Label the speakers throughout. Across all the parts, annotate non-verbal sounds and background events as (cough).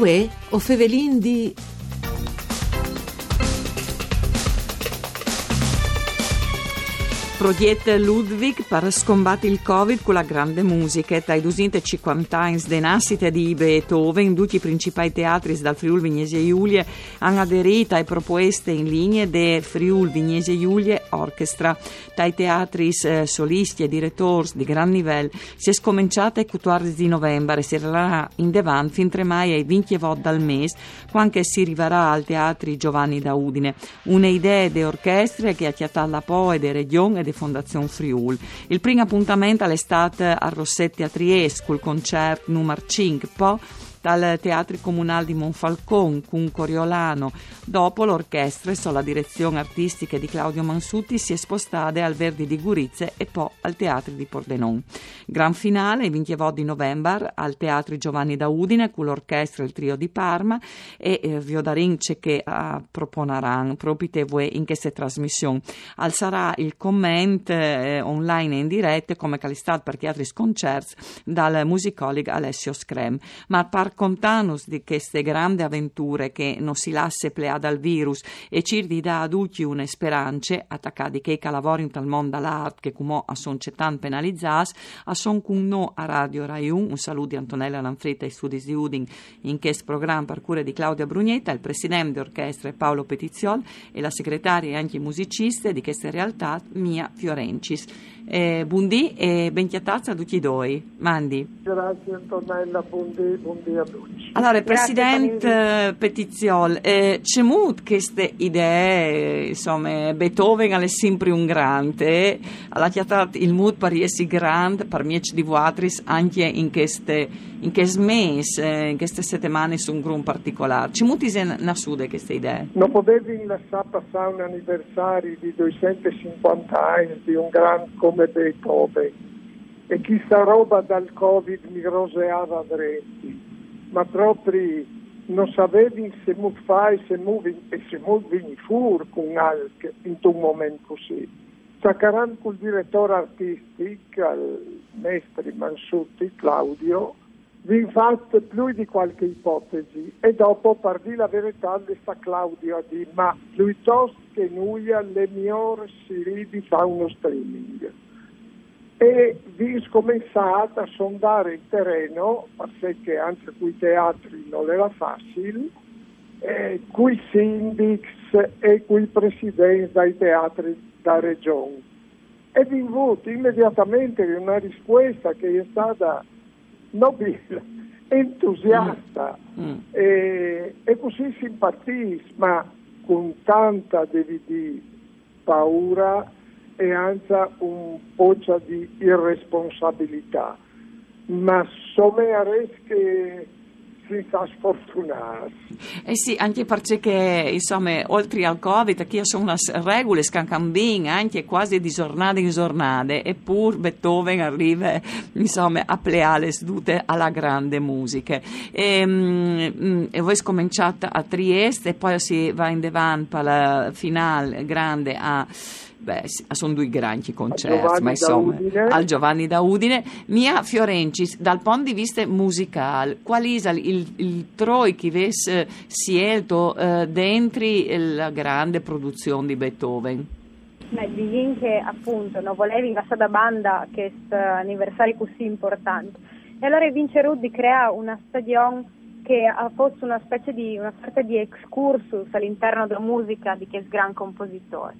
Speaker 1: Uè, o Fevelin di
Speaker 2: Progetto Ludwig per scombattere il Covid con la grande musica. Dai 250 anni di nascita di Beethoven, tutti i principali teatri dal Friuli Vignese Giulie hanno aderito alle proposte in linea del Friuli Vignese Giulie Orchestra. Dai teatri eh, solisti e direttori di gran livello si è scominciata il 14 di novembre e si arriverà in Devan fin 3 mai ai 20 volte al mese, quando si arriverà al Teatri Giovanni da Udine. Una idea di orchestre che ha chiatato la Po e de Regione e di Fondazione Friul. Il primo appuntamento stato a Rossetti a Trieste, col concerto numero 5, poi dal Teatro Comunale di Monfalcone con Coriolano. Dopo l'orchestra, sotto la direzione artistica di Claudio Mansutti, si è spostata al Verdi di Gurizze e poi al Teatro di Pordenon. Gran finale, il 20 di novembre, al Teatro Giovanni da Udine con l'orchestra e il trio di Parma e eh, Viodarince che uh, proponeranno proprio voi in questa trasmissione. Al sarà il commento eh, online e in diretta come calistat per teatri sconcerts dal musicologo Alessio Screm. Ma par raccontanus di queste grandi avventure che non si lascia pleà dal virus e ci dà ad tutti una speranza attaccati che lavori in tal mondo all'art che come a son cetan penalizzas a son con no a Radio Rai 1 un saluto di Antonella Lanfretta e studi di Udin. In questo programma per cura di Claudia Brugnetta il presidente d'orchestra Paolo Petiziol e la segretaria e anche musicista di questa realtà Mia Fiorencis eh, buondì e ben a tutti i due Mandi
Speaker 3: grazie Antonella buondì, buondì a tutti.
Speaker 2: Allora, Presidente Petiziol, eh, c'è molto queste idee, insomma, Beethoven è sempre un grande, ha chiamato il mood per essere grande, per me di vuatris, anche in queste, in queste mesi, in queste settimane su un gruppo particolare. C'è molto nascude queste idee?
Speaker 3: Non potevi lasciare passare un anniversario di 250 anni di un grande come Beethoven e chissà roba dal Covid mi roseava dretti ma proprio non sapevi se mu fai se mu e se mu vini fur con alc in un momento così. Saccaran col direttore artistico, il mestre Mansutti, Claudio, vi fatto più di qualche ipotesi. E dopo dire la verità sta Claudio a dire ma piuttosto che noi le migliori si fa uno streaming e vi scominciate a sondare il terreno, perché anche qui teatri non era facile, eh, qui sindics e qui presidenti dei teatri da regione. E vi avuto immediatamente una risposta che è stata nobile, (laughs) entusiasta mm. Mm. E, e, così simpatis, ma con tanta devi dire, paura e anche un po' di irresponsabilità, ma somme che si fa sfortunare.
Speaker 2: Eh sì, anche perché insomma, oltre al Covid, qui sono le regole scancambine, anche quasi di giornate in giornate, eppure Beethoven arriva insomma, a pleare sedute alla grande musica. E, mm, e voi scominciate a Trieste e poi si va in Devan per la finale grande a beh, sono due grandi concerti, ma insomma, al Giovanni da Udine. Mia Fiorencis, dal punto di vista musicale, qual è il, il troi che avesse scelto eh, dentro la grande produzione di Beethoven?
Speaker 4: Beh, di che appunto non volevi la da banda questo anniversario così importante. E allora Vince Ruddi crea una stagione che fosse una specie di una sorta di excursus all'interno della musica di questo gran compositore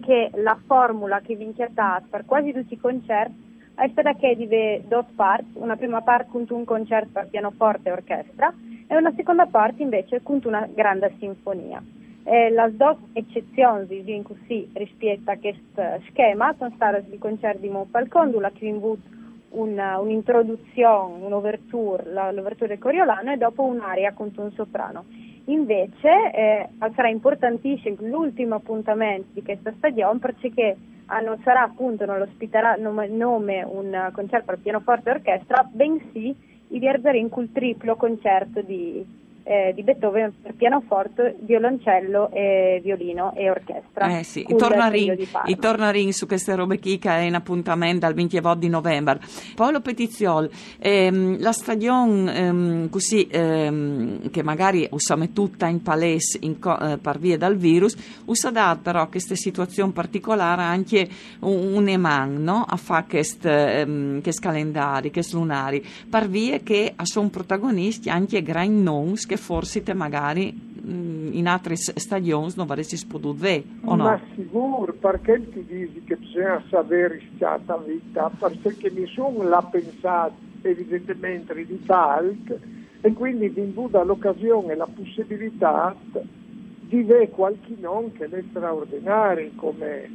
Speaker 4: che la formula che vi inchiatate per quasi tutti i concerti è stata che di due parti, una prima parte con un concerto per pianoforte e orchestra e una seconda parte invece con una grande sinfonia. E le due eccezioni in così rispetto a questo schema sono state i concerti di Monfalcone, dove che vi una, un'introduzione, un'ouverture, l'ouverture Coriolano e dopo un'aria con un soprano. Invece eh, sarà importantissimo l'ultimo appuntamento di questa stagione perché non sarà appunto, non ospiterà nome, nome un concerto per pianoforte e orchestra, bensì i viaggeremo col triplo concerto di, eh, di Beethoven per pianoforte, violoncello, e violino e orchestra.
Speaker 2: Eh sì, i tornarin, su queste robe che è in appuntamento al 20 di novembre. Paolo Petiziol, ehm, la stagione ehm, così ehm, che magari usiamo tutta in palese in co- eh, per via dal virus, usa dar però questa situazione particolare anche un, un eman no? a fare questi ehm, calendari, questi lunari, per via che sono protagonisti anche gran noms che forse te magari mm, in altre stagioni non avresti potuto vedere, o no?
Speaker 3: Ma sicuro, perché ti dici che bisogna sapere stata vita? Perché nessuno l'ha pensato evidentemente di talc e quindi vi imbuda l'occasione e la possibilità di vedere qualche non che è straordinario come,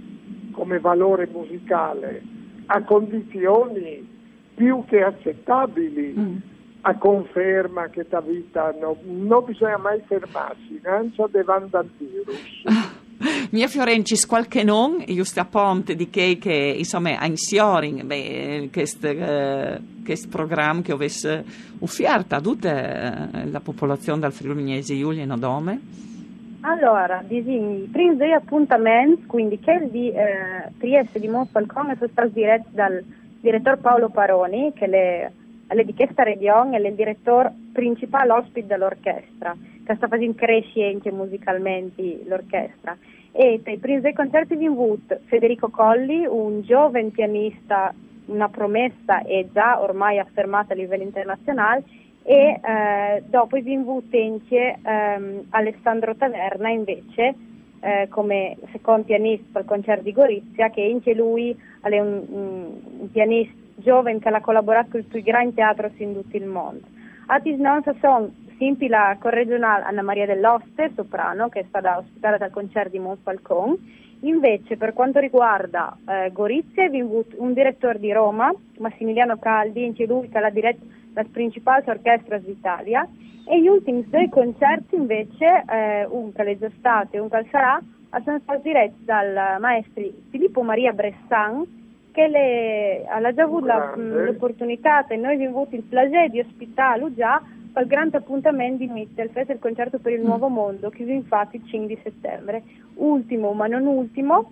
Speaker 3: come valore musicale a condizioni più che accettabili. Mm a conferma che la vita no, non bisogna mai fermarsi, lancia davanti al virus. (laughs)
Speaker 2: Mia Fiorencis qualche non, giusto a ponte di che, che insomma, a insioring, questo eh, programma che avesse offerto a tutta eh, la popolazione del Friuli Vignese Giulia in Odome?
Speaker 4: Allora, disegni, primi due appuntamenti, quindi che di eh, Trieste di Montfalcone sono stati diretti dal direttore Paolo Paroni, che le alle di questa regione è il direttore principale ospite dell'orchestra, che sta facendo crescere musicalmente l'orchestra. E tra i primi due concerti di Inwood, Federico Colli, un giovane pianista, una promessa e già ormai affermata a livello internazionale, e eh, dopo i Inwood anche ehm, Alessandro Taverna invece eh, come secondo pianista al concerto di Gorizia, che anche lui è un, un pianista giovane che ha collaborato con i più grandi teatri in tutto il mondo. Altri non sono sempre la corregionale Anna Maria dell'Oste, soprano, che è stata ospitata dal concerto di Montfalcon. Invece, per quanto riguarda eh, Gorizia, venuto un direttore di Roma, Massimiliano Caldi, anche lui che ha diretto la principale orchestra d'Italia. E gli ultimi due concerti, invece, eh, un che è già stato e un che sarà, sono stati diretti dal maestro Filippo Maria Bressan, che le, ha già avuto la, l'opportunità e noi abbiamo avuto il piacere di ospitarlo già al grande appuntamento di Mittelfest, il concerto per il mm. nuovo mondo, che infatti il 5 di settembre. Ultimo, ma non ultimo,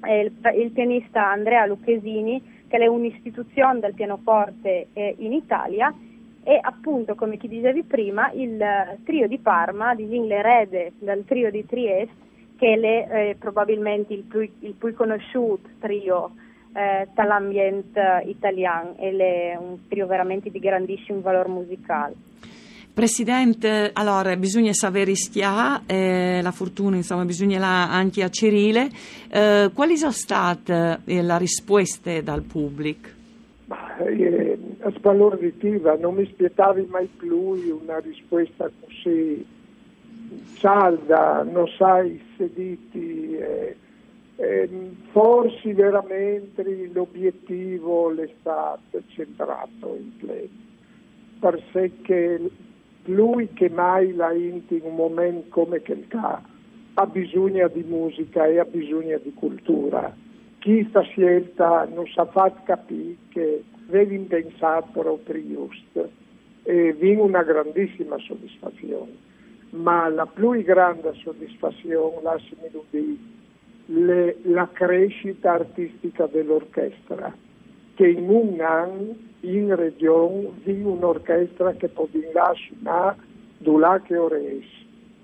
Speaker 4: è il, il pianista Andrea Lucchesini, che è un'istituzione del pianoforte eh, in Italia, e appunto, come ti dicevi prima, il trio di Parma, di l'erede del trio di Trieste, che è eh, probabilmente il più, il più conosciuto trio eh, dall'ambiente italiano e è un trio veramente di grandissimo valore musicale.
Speaker 2: Presidente, allora bisogna sapere stia, eh, la fortuna insomma bisogna anche a Cirile. Eh, quali sono state eh, le risposte dal pubblico?
Speaker 3: Eh, spalorditiva, non mi aspettavi mai più una risposta così salda, non sai sediti. Eh, eh, forse veramente l'obiettivo è stato centrato in pleno, perché lui che mai l'ha in un momento come quel ha, ha bisogno di musica e ha bisogno di cultura. Chi sta scelta non sa far capire che vedi pensato proprio giusto e viene una grandissima soddisfazione. Ma la più grande soddisfazione, lasciami dire, le, la crescita artistica dell'orchestra, che in un anno in regione vi un'orchestra che può suonare da che ore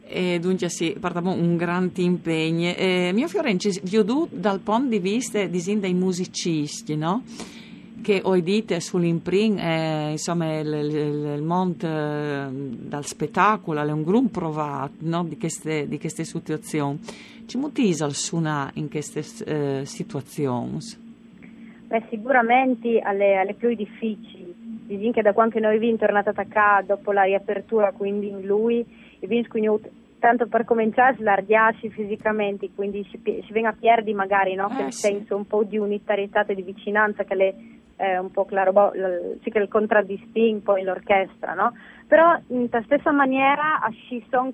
Speaker 2: e dunque sì, parliamo un grande impegno. Eh, mio Fiorenzo, vi ho dal punto di vista dei musicisti, no? Che ho dite sull'imprint, eh, insomma, il, il, il mondo eh, dal spettacolo è un gruppo provato no? di, queste, di queste situazioni. Ci mutisa il suona in queste eh, situazioni?
Speaker 4: Beh, sicuramente alle, alle più difficili. Dicono che da quando noi abbiamo tornato a casa dopo la riapertura, quindi in lui, abbiamo tanto per cominciare slargiarsi fisicamente, quindi si, si viene a perdere magari no? eh, sì. senso un po' di unitarietà e di vicinanza che le è un po' claro, sì che il contraddistingue poi l'orchestra, no? Però in la stessa maniera si sono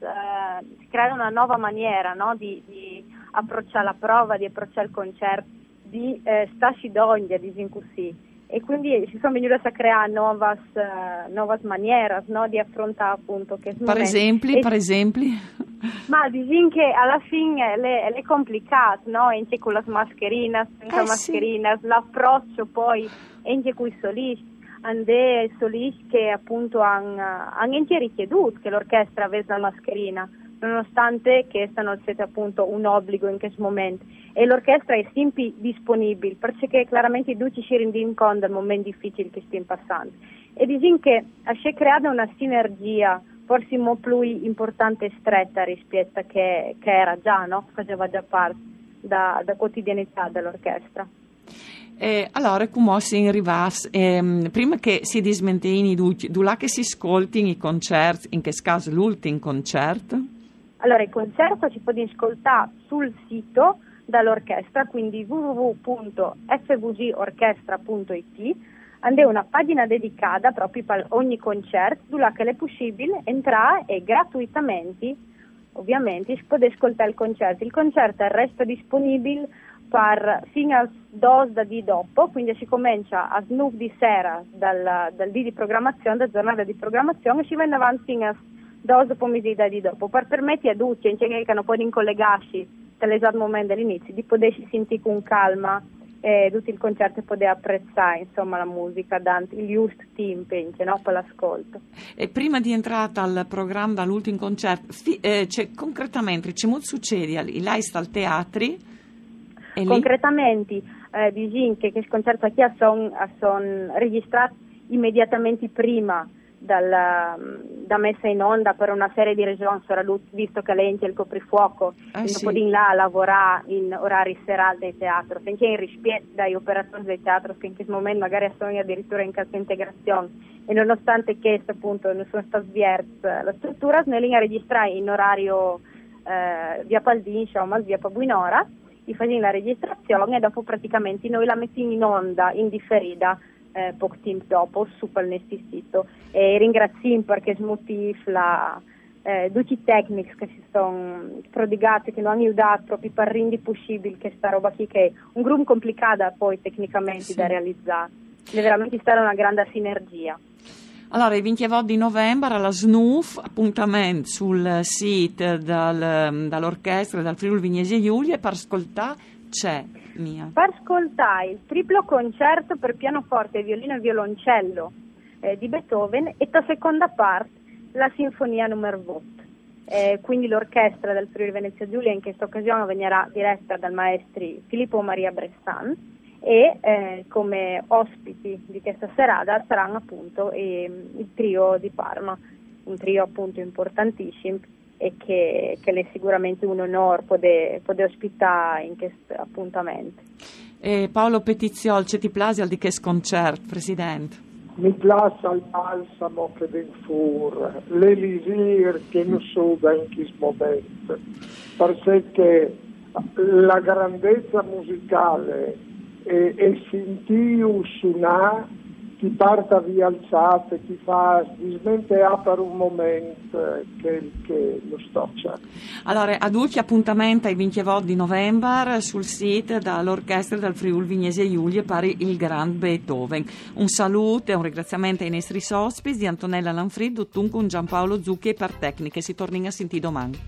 Speaker 4: eh, crea una nuova maniera no? di, di, approcciare la prova, di approcciare il concerto, di eh, starsi d'oglia, diciamo così. E quindi si sono venute a creare nuove uh, maniere no, di affrontare appunto
Speaker 2: che Per esempio, per esempio?
Speaker 4: Ma diciamo che alla fine è, è complicato, no? Anche con le mascherine, senza eh, mascherine, sì. l'approccio poi anche con i solisti ande solisti che appunto hanno, hanno richieduto che l'orchestra avesse la mascherina, nonostante che stanno siete appunto un obbligo in questo momento. E l'orchestra è sempre disponibile, perché chiaramente i due ci rendono conto del momento difficile che stiamo passando. E diciamo che si è creata una sinergia forse un più importante e stretta rispetto a che, che era già, no? faceva già parte da, da quotidianità dell'orchestra.
Speaker 2: Eh, allora, come si arriva, ehm, prima che si dismentini, dove che si ascolti i concerti, in che caso l'ultimo concerto?
Speaker 4: Allora, il concerto si può ascoltare sul sito dall'orchestra, quindi www.fvgorchestra.it Ande una pagina dedicata proprio per ogni concerto, dove è possibile entrare e gratuitamente, ovviamente, si può ascoltare il concerto. Il concerto resta disponibile per, fino al 2 di dopo, quindi si comincia a snuff di sera dal, dal di programmazione, da giornata di programmazione e si va avanti fino al 2 pomeriggio di dopo, per permettere a tutti, che non possono collegarsi dall'esatto momento dell'inizio, di potersi sentire con calma eh, tutto il concerto e poter apprezzare insomma, la musica, dando il giusto tempo no, per l'ascolto.
Speaker 2: E prima di entrare al programma dall'ultimo concerto, eh, cioè, concretamente, c'è molto succede? Lei sta al teatro?
Speaker 4: Concretamente, eh, diciamo che questo concerto qui sono son registrati immediatamente prima dalla, da messa in onda per una serie di regioni, visto che c'è il coprifuoco, eh, e sì. dopo di là lavora in orari serali del teatro, finché in rispetto dai operatori del teatro che in questo momento magari sono addirittura in cassa integrazione e nonostante questo appunto non sono stati sverti la struttura, noi linea registrare in orario eh, via Paldini, insomma, via Pabuinora, gli facciamo la registrazione e dopo praticamente noi la mettiamo in onda in differita eh, poco tempo dopo su quel sito e ringraziamo perché smotiv la eh, tutti i tecnici che si sono prodigati, che non hanno aiutato proprio per rendere possibile questa roba qui che è un gruppo complicato poi tecnicamente sì. da realizzare. Deve veramente stare una grande sinergia.
Speaker 2: Allora, il 29 di novembre alla SNUF, appuntamento sul sito dal, dall'orchestra dal Friuli Vignesi Giulia per ascoltare c'è mia.
Speaker 4: Per ascoltare il triplo concerto per pianoforte, violino e violoncello eh, di Beethoven e la seconda parte la sinfonia numero 8. Eh, quindi l'orchestra del Friuli Venezia Giulia in questa occasione verrà diretta dal maestro Filippo Maria Bressan e eh, come ospiti di questa serata saranno appunto eh, il trio di Parma, un trio appunto importantissimo e che, che è sicuramente un onore poter, poter ospitare in questo appuntamento.
Speaker 2: E Paolo Petiziol, c'è ti plasi al di che sconcerto, Presidente?
Speaker 3: Mi piace il balsamo che den fur, l'elisir che non so da in questo momento, perché la grandezza musicale e, e sentì un suonare chi parta via alzate, chi fa smentea per un momento che, che lo stoccia.
Speaker 2: Allora, ad ultimi appuntamento ai 28 di novembre sul sito dall'orchestra del Friuli Vignese Giulia per il Grand Beethoven. Un saluto e un ringraziamento ai nostri ospiti di Antonella Lanfrid, Dunque Giampaolo Zucchi e per tecniche. Si torna a sentire domani.